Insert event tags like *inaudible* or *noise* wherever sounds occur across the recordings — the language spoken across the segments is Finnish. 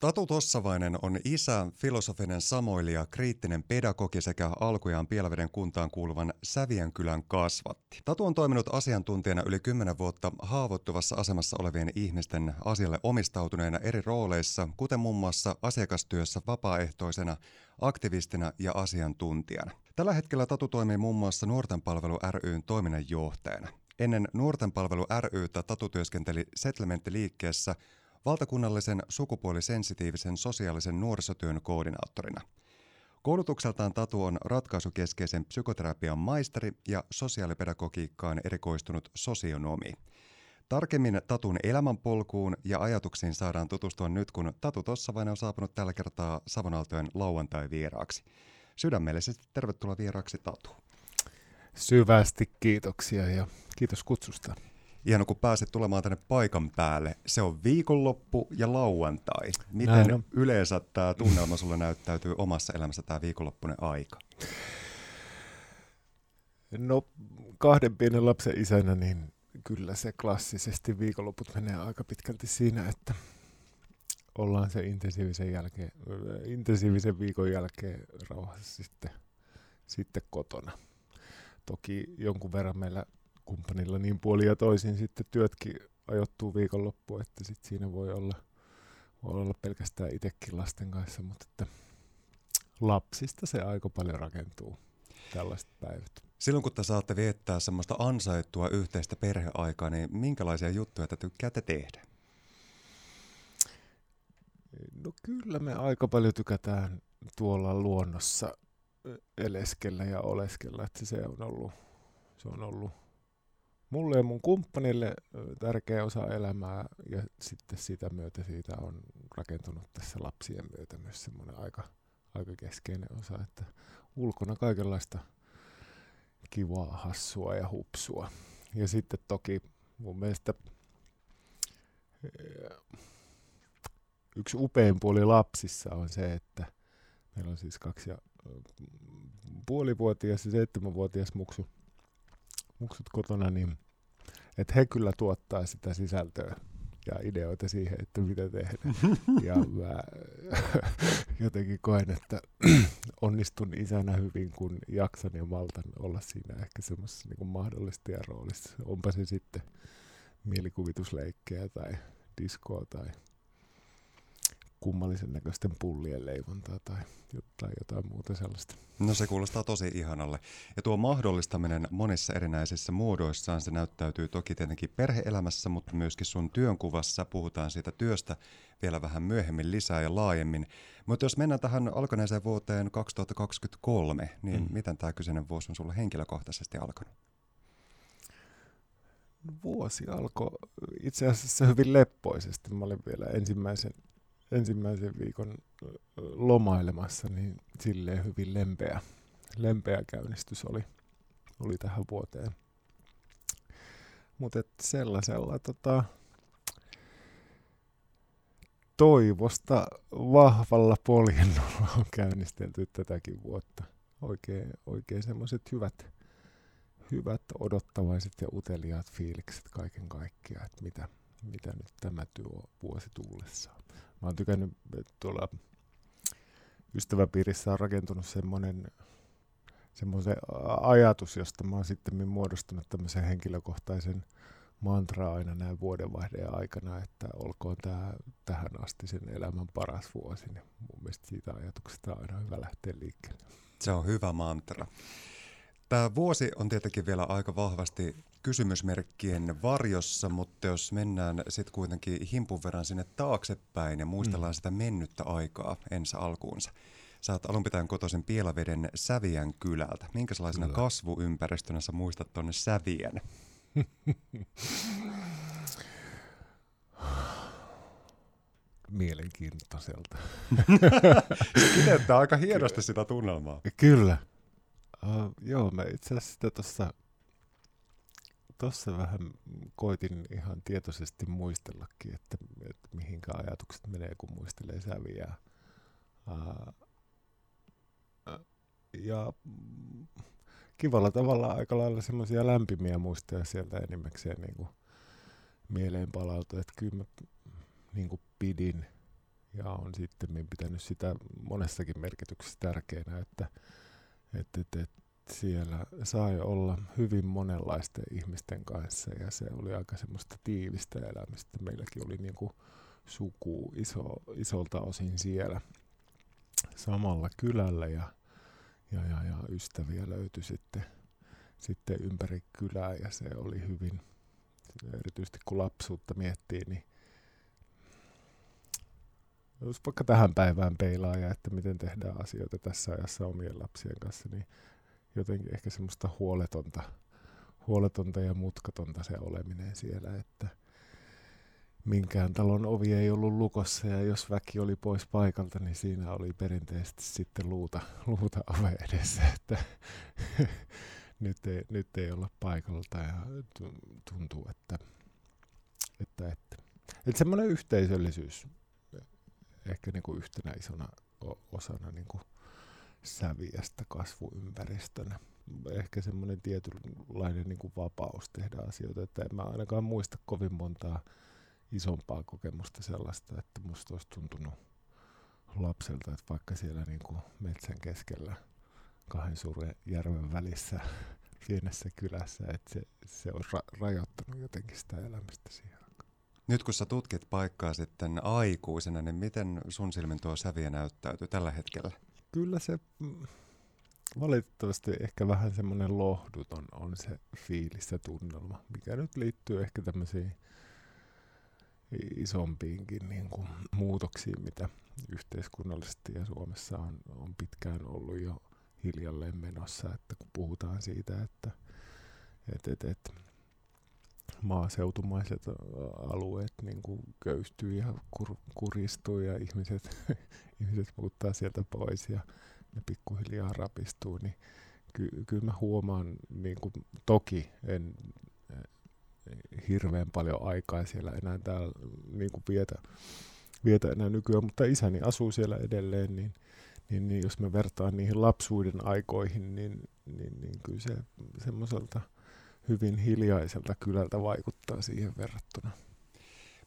Tatu Tossavainen on isä, filosofinen samoilija, kriittinen pedagogi sekä alkujaan Pielaveden kuntaan kuuluvan Sävienkylän kasvatti. Tatu on toiminut asiantuntijana yli 10 vuotta haavoittuvassa asemassa olevien ihmisten asialle omistautuneena eri rooleissa, kuten muun muassa asiakastyössä vapaaehtoisena, aktivistina ja asiantuntijana. Tällä hetkellä Tatu toimii muun muassa Nuorten palvelu ryn toiminnanjohtajana. Ennen Nuorten palvelu rytä Tatu työskenteli Settlement-liikkeessä – valtakunnallisen sukupuolisensitiivisen sosiaalisen nuorisotyön koordinaattorina. Koulutukseltaan Tatu on ratkaisukeskeisen psykoterapian maisteri ja sosiaalipedagogiikkaan erikoistunut sosionomi. Tarkemmin Tatun elämänpolkuun ja ajatuksiin saadaan tutustua nyt, kun Tatu Tossavainen on saapunut tällä kertaa Savonaltojen lauantai-vieraaksi. Sydämellisesti tervetuloa vieraaksi Tatu. Syvästi kiitoksia ja kiitos kutsusta. Ihan kun pääset tulemaan tänne paikan päälle. Se on viikonloppu ja lauantai. Miten on. yleensä tämä tunnelma sulle näyttäytyy omassa elämässä tämä viikonloppuinen aika? No kahden pienen lapsen isänä, niin kyllä se klassisesti viikonloput menee aika pitkälti siinä, että ollaan se intensiivisen, jälkeen, intensiivisen viikon jälkeen rauhassa sitten, sitten kotona. Toki jonkun verran meillä kumppanilla niin puoli ja toisin sitten työtkin ajoittuu viikonloppuun, että sit siinä voi olla, voi olla pelkästään itsekin lasten kanssa, mutta että lapsista se aika paljon rakentuu tällaiset päivät. Silloin kun te saatte viettää semmoista ansaittua yhteistä perheaikaa, niin minkälaisia juttuja te tykkäätte tehdä? No kyllä me aika paljon tykätään tuolla luonnossa eleskellä ja oleskella, että se on ollut, se on ollut mulle ja mun kumppanille tärkeä osa elämää ja sitten sitä myötä siitä on rakentunut tässä lapsien myötä myös semmoinen aika, aika keskeinen osa, että ulkona kaikenlaista kivaa, hassua ja hupsua. Ja sitten toki mun mielestä yksi upein puoli lapsissa on se, että meillä on siis kaksi ja puolivuotias ja seitsemänvuotias muksu muksut kotona, niin että he kyllä tuottaa sitä sisältöä ja ideoita siihen, että mitä tehdä. *laughs* ja mä *laughs* jotenkin koen, että *clears throat* onnistun isänä hyvin, kun jaksan ja maltan olla siinä ehkä semmoisessa niin mahdollistajan roolissa. Onpa se sitten mielikuvitusleikkejä tai diskoa tai kummallisen näköisten pullien leivontaa tai, tai jotain muuta sellaista. No se kuulostaa tosi ihanalle. Ja tuo mahdollistaminen monissa erinäisissä muodoissaan, se näyttäytyy toki tietenkin perheelämässä, mutta myöskin sun työnkuvassa. Puhutaan siitä työstä vielä vähän myöhemmin lisää ja laajemmin. Mutta jos mennään tähän alkaneeseen vuoteen 2023, niin mm. miten tämä kyseinen vuosi on sulle henkilökohtaisesti alkanut? Vuosi alkoi itse asiassa hyvin leppoisesti. Mä olin vielä ensimmäisen ensimmäisen viikon lomailemassa, niin silleen hyvin lempeä, lempeä käynnistys oli, oli tähän vuoteen. Mutta sellaisella tota, toivosta vahvalla poljennolla on käynnistelty tätäkin vuotta. Oikein, oikein semmoiset hyvät, hyvät odottavaiset ja uteliaat fiilikset kaiken kaikkiaan, että mitä, mitä nyt tämä työ vuosi tullessaan. Mä oon tykännyt, että tuolla ystäväpiirissä on rakentunut semmoinen semmoisen ajatus, josta mä oon sitten muodostunut tämmöisen henkilökohtaisen mantra aina näin vuodenvaihdeen aikana, että olkoon tämä tähän asti sen elämän paras vuosi. Niin mun mielestä siitä ajatuksesta on aina hyvä lähteä liikkeelle. Se on hyvä mantra. Tämä vuosi on tietenkin vielä aika vahvasti kysymysmerkkien varjossa, mutta jos mennään sitten kuitenkin himpun verran sinne taaksepäin ja muistellaan mm. sitä mennyttä aikaa ensi alkuunsa. Sä oot alun pitäen kotoisin Pielaveden Säviän kylältä. Minkälaisena Kyllä. kasvuympäristönä sä muistat tuonne Säviän? *laughs* Mielenkiintoiselta. Se kiteyttää aika hienosti sitä tunnelmaa. Kyllä. Uh, joo, mä itse asiassa sitä tuossa tossa vähän koitin ihan tietoisesti muistellakin, että, että mihinkä ajatukset menee, kun muistelee säviä. Uh, ja kivalla tavalla aika lailla semmoisia lämpimiä muistoja sieltä enimmäkseen niin kuin mieleen palautui, että kyllä mä niin kuin pidin ja on sitten pitänyt sitä monessakin merkityksessä tärkeänä, että, että, että, että siellä sai olla hyvin monenlaisten ihmisten kanssa ja se oli aika semmoista tiivistä elämistä. Meilläkin oli niin suku iso, isolta osin siellä samalla kylällä ja, ja, ja, ja ystäviä löytyi sitten, sitten ympäri kylää ja se oli hyvin, erityisesti kun lapsuutta miettii, niin jos vaikka tähän päivään peilaa ja että miten tehdään asioita tässä ajassa omien lapsien kanssa, niin jotenkin ehkä semmoista huoletonta, huoletonta ja mutkatonta se oleminen siellä, että minkään talon ovi ei ollut lukossa ja jos väki oli pois paikalta, niin siinä oli perinteisesti sitten luuta, luuta ove edessä, että *laughs* nyt, ei, nyt ei olla paikalta ja tuntuu, että, että, että, että semmoinen yhteisöllisyys ehkä niin kuin yhtenä isona osana niin kuin säviästä kasvuympäristönä. Ehkä semmoinen tietynlainen niin kuin vapaus tehdä asioita, että en mä ainakaan muista kovin montaa isompaa kokemusta sellaista, että musta olisi tuntunut lapselta, että vaikka siellä niin kuin metsän keskellä kahden suuren järven välissä *laughs* pienessä kylässä, että se, se on ra- rajoittanut jotenkin sitä elämistä siihen. Nyt kun sä tutkit paikkaa sitten aikuisena, niin miten sun silmin tuo säviä näyttäytyy tällä hetkellä? Kyllä se mm, valitettavasti ehkä vähän semmoinen lohduton on se fiilis ja tunnelma, mikä nyt liittyy ehkä tämmöisiin isompiinkin niin kuin muutoksiin, mitä yhteiskunnallisesti ja Suomessa on, on pitkään ollut jo hiljalleen menossa, että kun puhutaan siitä, että et, et, et, maaseutumaiset alueet niin kuin köystyy ja kur, kuristuu ja ihmiset, *laughs* ihmiset muuttaa sieltä pois ja ne pikkuhiljaa rapistuu, niin ky, kyllä mä huomaan, niin kuin, toki en hirveän paljon aikaa siellä enää täällä niin kuin vietä, vietä enää nykyään, mutta isäni asuu siellä edelleen, niin, niin, niin jos mä vertaan niihin lapsuuden aikoihin, niin, niin, niin kyllä se semmoiselta – hyvin hiljaiselta kylältä vaikuttaa siihen verrattuna.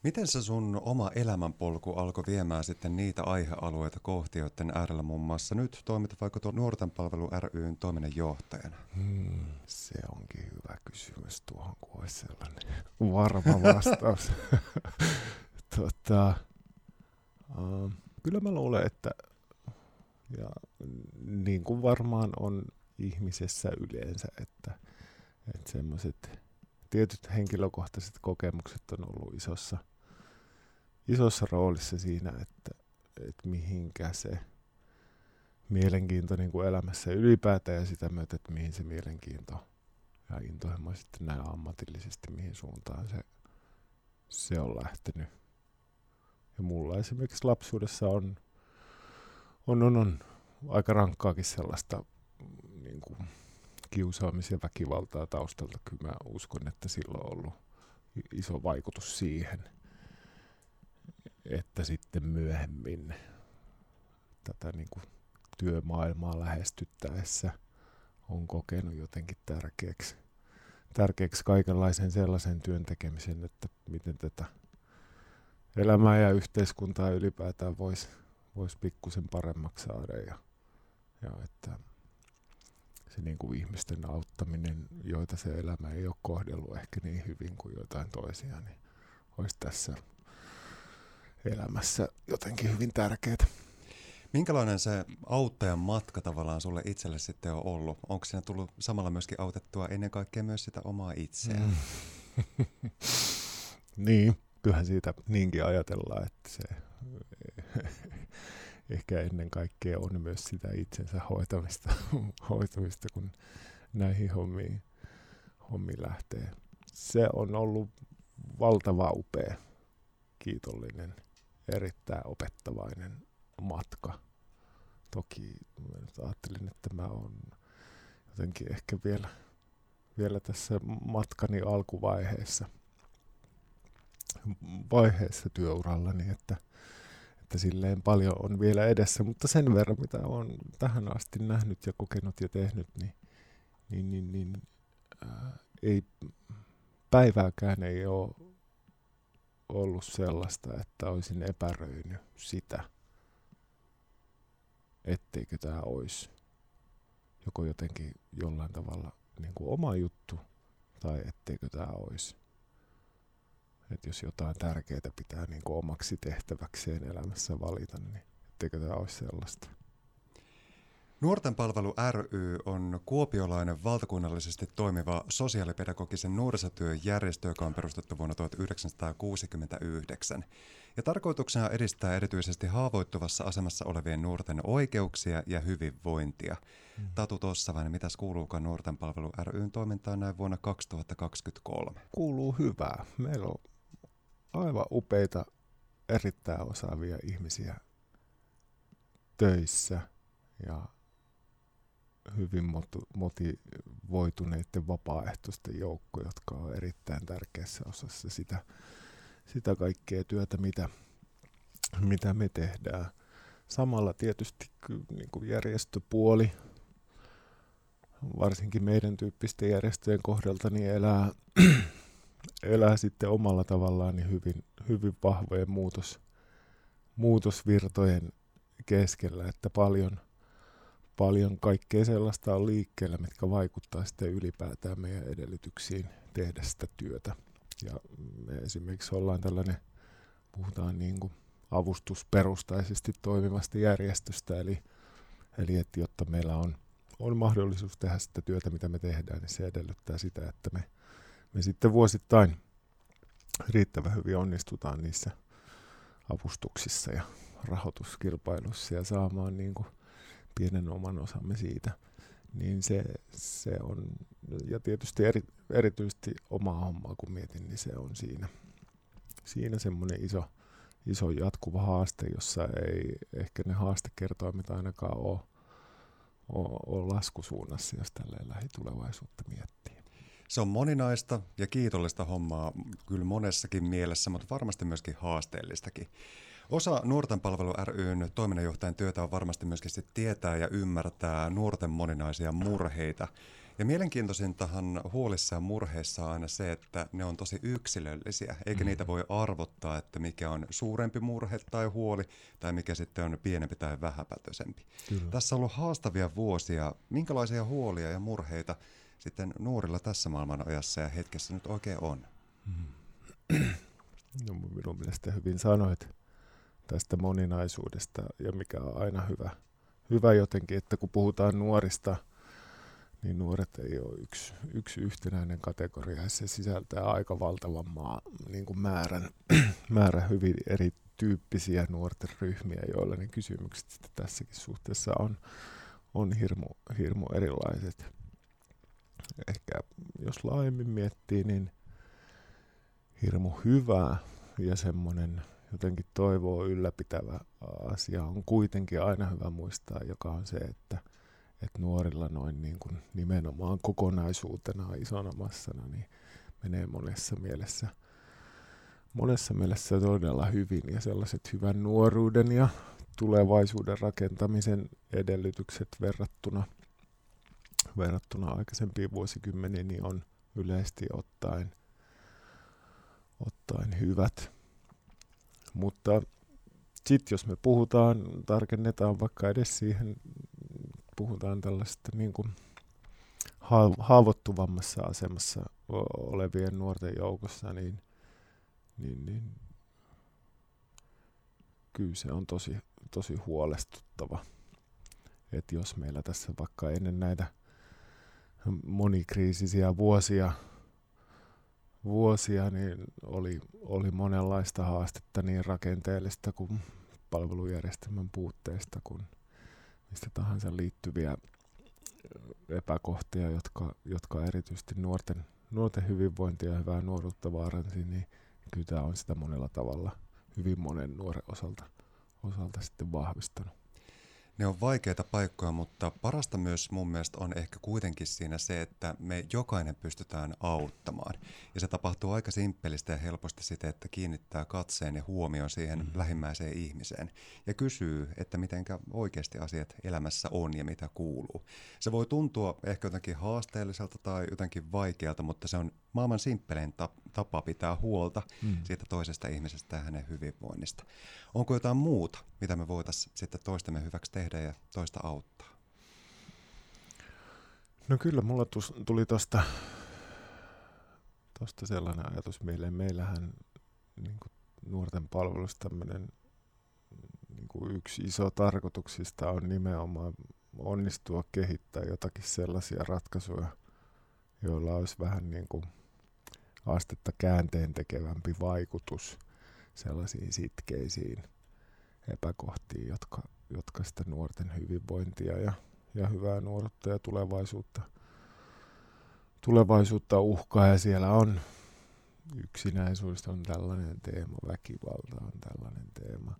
Miten se sun oma elämänpolku alkoi viemään sitten niitä aihealueita kohti, joiden äärellä muun muassa nyt toimit vaikka tuon Nuorten palvelu ryn johtajana? Hmm, se onkin hyvä kysymys tuohon, kun olisi sellainen *laughs* varma vastaus. *laughs* tota, uh, kyllä mä luulen, että ja niin kuin varmaan on ihmisessä yleensä, että – että tietyt henkilökohtaiset kokemukset on ollut isossa, isossa roolissa siinä, että, että mihinkä se mielenkiinto niin kuin elämässä ylipäätään ja sitä myötä, että mihin se mielenkiinto ja intohimo sitten näin ammatillisesti, mihin suuntaan se, se on lähtenyt. Ja mulla esimerkiksi lapsuudessa on, on, on, on aika rankkaakin sellaista kiusaamisia ja väkivaltaa taustalta, kyllä mä uskon, että sillä on ollut iso vaikutus siihen, että sitten myöhemmin tätä niin kuin työmaailmaa lähestyttäessä on kokenut jotenkin tärkeäksi, tärkeäksi kaikenlaisen sellaisen työn tekemisen, että miten tätä elämää ja yhteiskuntaa ylipäätään voisi vois pikkusen paremmaksi saada ja, ja että se niin kuin ihmisten auttaminen, joita se elämä ei ole kohdellut ehkä niin hyvin kuin jotain toisia, niin olisi tässä elämässä jotenkin hyvin tärkeää. Minkälainen se auttajan matka tavallaan sulle itselle sitten on ollut? Onko siinä tullut samalla myöskin autettua ennen kaikkea myös sitä omaa itseään? Mm. *laughs* niin, kyllähän siitä niinkin ajatellaan, että se ehkä ennen kaikkea on myös sitä itsensä hoitamista, *laughs* hoitamista kun näihin hommiin, hommiin lähtee. Se on ollut valtava upea, kiitollinen, erittäin opettavainen matka. Toki ajattelin, että mä oon jotenkin ehkä vielä, vielä tässä matkani alkuvaiheessa vaiheessa työurallani, että – että silleen paljon on vielä edessä, mutta sen verran, mitä olen tähän asti nähnyt ja kokenut ja tehnyt, niin, niin, niin, niin ää, ei päivääkään ei ole ollut sellaista, että olisin epäröinyt sitä, etteikö tämä olisi joko jotenkin jollain tavalla niin kuin oma juttu tai etteikö tämä olisi. Että jos jotain tärkeää pitää niin kuin omaksi tehtäväkseen elämässä valita, niin etteikö tämä olisi sellaista. Nuorten palvelu ry on kuopiolainen valtakunnallisesti toimiva sosiaalipedagogisen nuorisotyön järjestö, joka on perustettu vuonna 1969. Ja tarkoituksena edistää erityisesti haavoittuvassa asemassa olevien nuorten oikeuksia ja hyvinvointia. Mm. Tatu Tossavainen, mitäs kuuluukaan Nuorten palvelu ryn toimintaan näin vuonna 2023? Kuuluu hyvää. Meillä on aivan upeita, erittäin osaavia ihmisiä töissä ja hyvin motivoituneiden vapaaehtoisten joukko, jotka on erittäin tärkeässä osassa sitä, sitä kaikkea työtä, mitä, mitä me tehdään. Samalla tietysti niin kuin järjestöpuoli, varsinkin meidän tyyppisten järjestöjen kohdalta, niin elää, elää sitten omalla tavallaan niin hyvin, hyvin vahvojen muutos, muutosvirtojen keskellä, että paljon – paljon kaikkea sellaista on liikkeellä, mitkä vaikuttaa sitten ylipäätään meidän edellytyksiin tehdä sitä työtä. Ja me esimerkiksi ollaan tällainen, puhutaan niin kuin avustusperustaisesti toimivasta järjestöstä, eli, eli että jotta meillä on, on mahdollisuus tehdä sitä työtä, mitä me tehdään, niin se edellyttää sitä, että me, me sitten vuosittain riittävän hyvin onnistutaan niissä avustuksissa ja rahoituskilpailuissa ja saamaan niin kuin pienen oman osamme siitä, niin se, se on, ja tietysti eri, erityisesti omaa hommaa kun mietin, niin se on siinä, siinä semmoinen iso, iso jatkuva haaste, jossa ei ehkä ne haastekertoimet ainakaan ole, ole, ole laskusuunnassa, jos tälleen lähitulevaisuutta miettii. Se on moninaista ja kiitollista hommaa kyllä monessakin mielessä, mutta varmasti myöskin haasteellistakin. Osa Nuorten palvelu ryn toiminnanjohtajan työtä on varmasti myöskin tietää ja ymmärtää nuorten moninaisia murheita. Ja mielenkiintoisintahan huolissa ja murheissa on aina se, että ne on tosi yksilöllisiä, eikä mm. niitä voi arvottaa, että mikä on suurempi murhe tai huoli, tai mikä sitten on pienempi tai vähäpätöisempi. Kyllä. Tässä on ollut haastavia vuosia. Minkälaisia huolia ja murheita sitten nuorilla tässä maailman ajassa ja hetkessä nyt oikein on? Mm. *clears throat* No, minun mielestä hyvin sanoit tästä moninaisuudesta ja mikä on aina hyvä, hyvä jotenkin, että kun puhutaan nuorista, niin nuoret ei ole yksi, yksi yhtenäinen kategoria. Se sisältää aika valtavan maa, niin kuin määrän, *clears throat* määrä hyvin erityyppisiä nuorten ryhmiä, joilla ne kysymykset tässäkin suhteessa on, on hirmu, hirmu erilaiset. Ehkä jos laajemmin miettii, niin hirmu hyvää ja semmoinen jotenkin toivoa ylläpitävä asia on kuitenkin aina hyvä muistaa, joka on se, että, että nuorilla noin niin kuin nimenomaan kokonaisuutena isona massana niin menee monessa mielessä, monessa mielessä todella hyvin. Ja sellaiset hyvän nuoruuden ja tulevaisuuden rakentamisen edellytykset verrattuna, verrattuna aikaisempiin vuosikymmeniin niin on yleisesti ottaen, ottaen hyvät. Mutta sitten jos me puhutaan, tarkennetaan vaikka edes siihen, puhutaan tällaista niin kuin haavoittuvammassa asemassa olevien nuorten joukossa, niin, niin, niin kyllä se on tosi, tosi huolestuttava. Että jos meillä tässä vaikka ennen näitä monikriisisiä vuosia vuosia, niin oli, oli monenlaista haastetta niin rakenteellista kuin palvelujärjestelmän puutteesta kuin mistä tahansa liittyviä epäkohtia, jotka, jotka erityisesti nuorten, nuorten hyvinvointia ja hyvää nuoruutta vaaransi, niin kyllä tämä on sitä monella tavalla hyvin monen nuoren osalta, osalta sitten vahvistanut. Ne on vaikeita paikkoja, mutta parasta myös mun mielestä on ehkä kuitenkin siinä se, että me jokainen pystytään auttamaan. Ja se tapahtuu aika simppelistä ja helposti sitä, että kiinnittää katseen ja huomioon siihen mm. lähimmäiseen ihmiseen. Ja kysyy, että miten oikeasti asiat elämässä on ja mitä kuuluu. Se voi tuntua ehkä jotenkin haasteelliselta tai jotenkin vaikealta, mutta se on maailman simppelein tapa pitää huolta mm. siitä toisesta ihmisestä ja hänen hyvinvoinnista. Onko jotain muuta, mitä me voitaisiin sitten toistemme hyväksi tehdä ja toista auttaa? No kyllä, mulla tuli tuosta tosta sellainen ajatus mieleen. Meillähän niin kuin nuorten palvelussa tämmöinen niin kuin yksi iso tarkoituksista on nimenomaan onnistua kehittää jotakin sellaisia ratkaisuja, joilla olisi vähän niin kuin astetta käänteen tekevämpi vaikutus sellaisiin sitkeisiin epäkohtiin, jotka, jotka sitä nuorten hyvinvointia ja, ja hyvää nuoruutta ja tulevaisuutta, tulevaisuutta uhkaa. Ja siellä on yksinäisyys on tällainen teema, väkivalta on tällainen teema,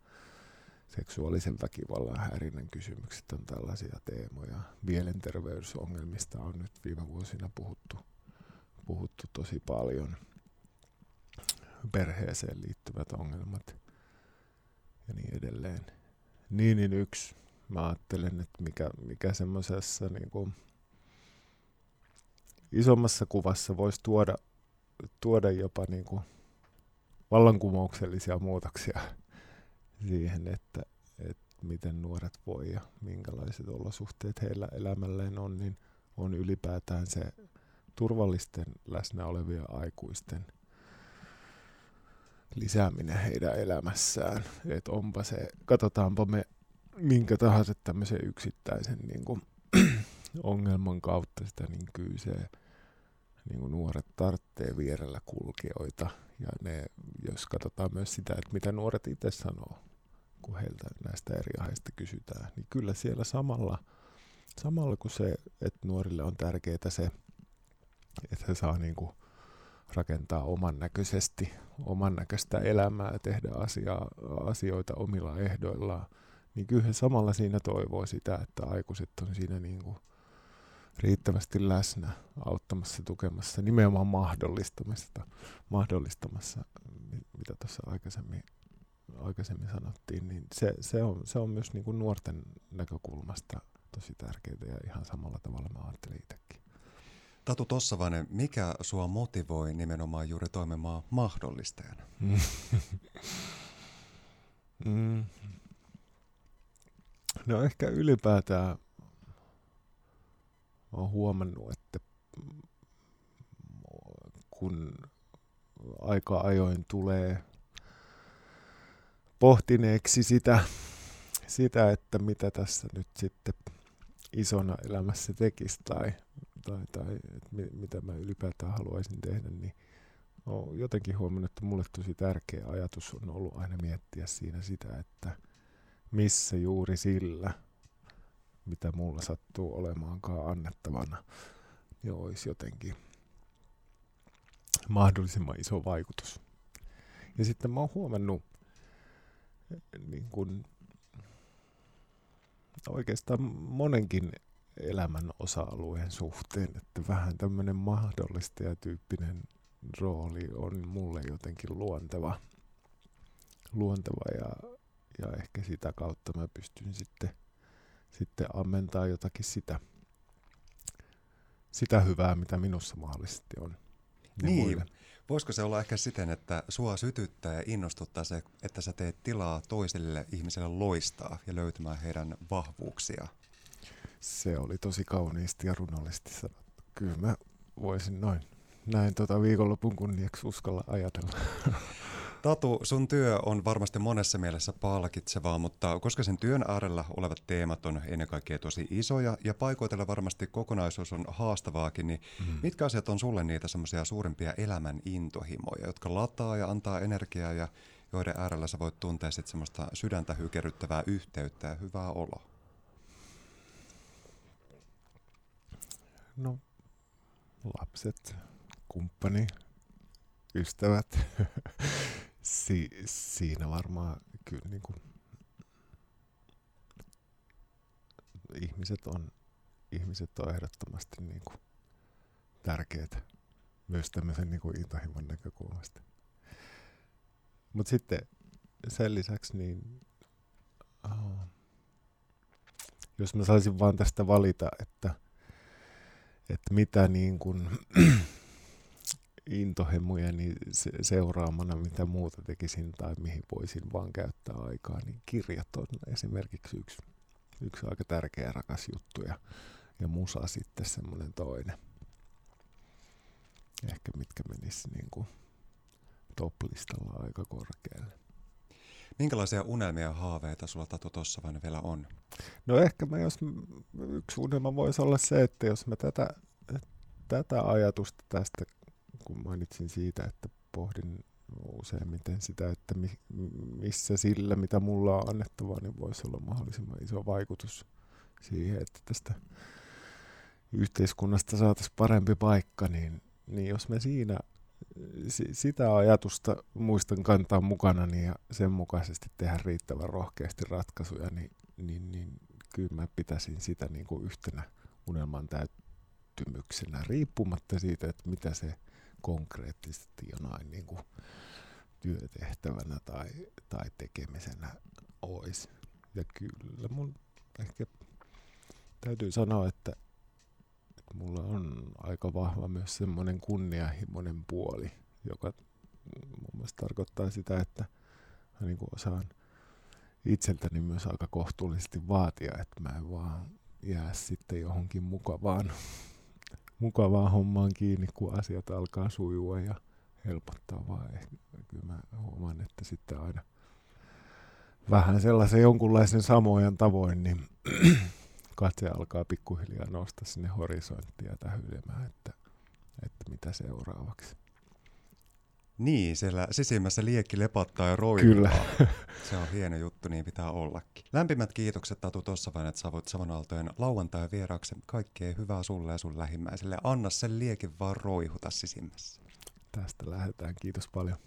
seksuaalisen väkivallan häirinnän kysymykset on tällaisia teemoja. Mielenterveysongelmista on nyt viime vuosina puhuttu, puhuttu tosi paljon. Perheeseen liittyvät ongelmat ja niin edelleen. Niin, niin yksi. Mä ajattelen, että mikä, mikä semmoisessa niin kuin isommassa kuvassa voisi tuoda, tuoda jopa niin kuin vallankumouksellisia muutoksia *laughs* siihen, että, että miten nuoret voi ja minkälaiset olosuhteet heillä elämälleen on, niin on ylipäätään se turvallisten läsnä olevien aikuisten lisääminen heidän elämässään. Että onpa se, katsotaanpa me minkä tahansa tämmöisen yksittäisen niin kuin, *clears throat* ongelman kautta sitä, niin kyllä se niin kuin nuoret tarvitsee vierellä kulkijoita. Ja ne, jos katsotaan myös sitä, että mitä nuoret itse sanoo, kun heiltä näistä eri aiheista kysytään, niin kyllä siellä samalla, samalla kun se, että nuorille on tärkeää se, että he saa niin kuin rakentaa oman näköisesti, oman näköistä elämää tehdä asia, asioita omilla ehdoillaan, niin kyllä samalla siinä toivoo sitä, että aikuiset on siinä niin kuin riittävästi läsnä, auttamassa, tukemassa, nimenomaan mahdollistamassa, mahdollistamassa mitä tuossa aikaisemmin, aikaisemmin sanottiin, niin se, se, on, se on myös niin kuin nuorten näkökulmasta tosi tärkeää ja ihan samalla tavalla mä ajattelin itsekin. Tatu Tossavainen, mikä sua motivoi nimenomaan juuri toimimaan mahdollistajana? *laughs* mm. No ehkä ylipäätään olen huomannut, että kun aika ajoin tulee pohtineeksi sitä, sitä, että mitä tässä nyt sitten isona elämässä tekisi tai, tai, tai että mitä mä ylipäätään haluaisin tehdä, niin olen jotenkin huomannut, että mulle tosi tärkeä ajatus on ollut aina miettiä siinä sitä, että missä juuri sillä – mitä mulla sattuu olemaankaan annettavana, niin olisi jotenkin mahdollisimman iso vaikutus. Ja sitten mä oon huomannut niin kun, oikeastaan monenkin elämän osa-alueen suhteen, että vähän tämmöinen mahdollistajatyyppinen rooli on mulle jotenkin luonteva, luonteva ja, ja ehkä sitä kautta mä pystyn sitten sitten ammentaa jotakin sitä, sitä hyvää, mitä minussa mahdollisesti on. Niin, niin. voisiko se olla ehkä siten, että sua sytyttää ja innostuttaa se, että sä teet tilaa toisille ihmisille loistaa ja löytämään heidän vahvuuksia? Se oli tosi kauniisti ja runollisesti sanottu. Kyllä mä voisin noin näin tota viikonlopun kunniaksi uskalla ajatella. *laughs* Tatu, sun työ on varmasti monessa mielessä palkitsevaa, mutta koska sen työn äärellä olevat teemat on ennen kaikkea tosi isoja ja paikoitella varmasti kokonaisuus on haastavaakin, niin mm. mitkä asiat on sulle niitä semmoisia suurimpia elämän intohimoja, jotka lataa ja antaa energiaa ja joiden äärellä sä voit tuntea sitten semmoista sydäntä hykerryttävää yhteyttä ja hyvää oloa? No, lapset, kumppani, ystävät, *laughs* si, siinä varmaan kyllä niin kuin, ihmiset on, ihmiset on ehdottomasti niin kuin, tärkeitä myös tämmöisen niin kuin intohimon näkökulmasta. Mutta sitten sen lisäksi, niin oh, jos mä saisin vaan tästä valita, että, että mitä niin kuin, *clears throat* intohemojeni se- seuraamana, mitä muuta tekisin tai mihin voisin vaan käyttää aikaa, niin kirjat on esimerkiksi yksi, yksi aika tärkeä rakas juttu ja, ja musa sitten semmoinen toinen. Ehkä mitkä menis niin kuin top-listalla aika korkealle. Minkälaisia unelmia ja haaveita sulla Tatu Tossavan vielä on? No ehkä mä, jos yksi unelma voisi olla se, että jos mä tätä, tätä ajatusta tästä, kun mainitsin siitä, että pohdin useimmiten sitä, että mi, missä sillä, mitä mulla on annettavaa, niin voisi olla mahdollisimman iso vaikutus siihen, että tästä yhteiskunnasta saataisiin parempi paikka, niin, niin jos me siinä sitä ajatusta muistan kantaa mukana niin ja sen mukaisesti tehdä riittävän rohkeasti ratkaisuja, niin, niin, niin kyllä mä pitäisin sitä niin kuin yhtenä unelman täyttymyksenä, riippumatta siitä, että mitä se konkreettisesti jonain niin kuin työtehtävänä tai, tai tekemisenä olisi. Ja kyllä mun ehkä täytyy sanoa, että mulla on aika vahva myös semmoinen kunnianhimoinen puoli, joka mun mielestä tarkoittaa sitä, että mä niin kuin osaan itseltäni myös aika kohtuullisesti vaatia, että mä en vaan jää sitten johonkin mukavaan, mukavaan hommaan kiinni, kun asiat alkaa sujua ja helpottaa vaan. Ehkä, kyllä mä huomaan, että sitten aina vähän sellaisen jonkunlaisen samojen tavoin, niin katse alkaa pikkuhiljaa nousta sinne horisonttiin ja tähyilemään, että, että mitä seuraavaksi. Niin, siellä sisimmässä liekki lepattaa ja roikkuu. Kyllä. *laughs* Se on hieno juttu, niin pitää ollakin. Lämpimät kiitokset Tatu vain, että savoit Savonaltojen lauantai vieraaksi. Kaikkea hyvää sulle ja sun lähimmäiselle. Anna sen liekin vaan roihuta sisimmässä. Tästä lähdetään. Kiitos paljon.